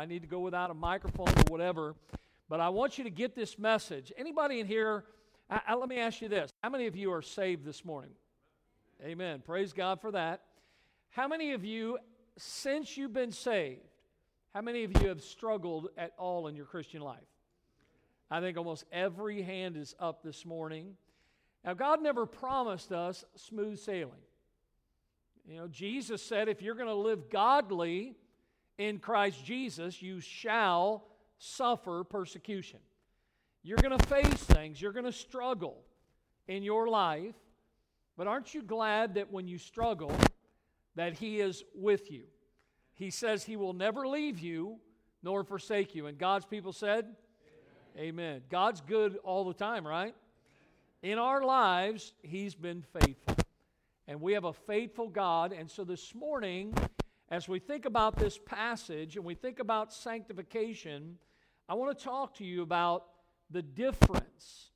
I need to go without a microphone or whatever. But I want you to get this message. Anybody in here, I, I, let me ask you this. How many of you are saved this morning? Amen. Praise God for that. How many of you, since you've been saved, how many of you have struggled at all in your Christian life? I think almost every hand is up this morning. Now, God never promised us smooth sailing. You know, Jesus said if you're going to live godly in Christ Jesus, you shall suffer persecution. You're going to face things, you're going to struggle in your life. But aren't you glad that when you struggle, that He is with you? He says He will never leave you nor forsake you. And God's people said, Amen. Amen. God's good all the time, right? In our lives, He's been faithful. And we have a faithful God. And so this morning, as we think about this passage and we think about sanctification, I want to talk to you about the difference,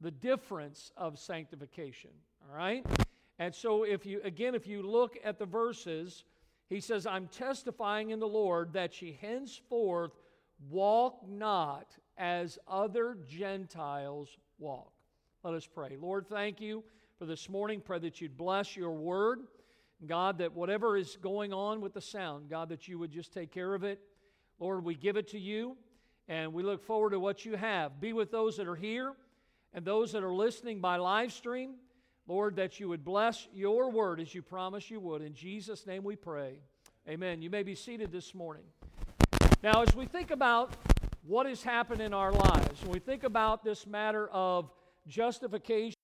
the difference of sanctification. All right? And so, if you, again, if you look at the verses, he says, I'm testifying in the Lord that ye henceforth walk not as other Gentiles walk. Let us pray. Lord, thank you for this morning. Pray that you'd bless your word. God, that whatever is going on with the sound, God, that you would just take care of it. Lord, we give it to you and we look forward to what you have. Be with those that are here and those that are listening by live stream. Lord, that you would bless your word as you promised you would. In Jesus' name we pray. Amen. You may be seated this morning. Now, as we think about what has happened in our lives, when we think about this matter of justification,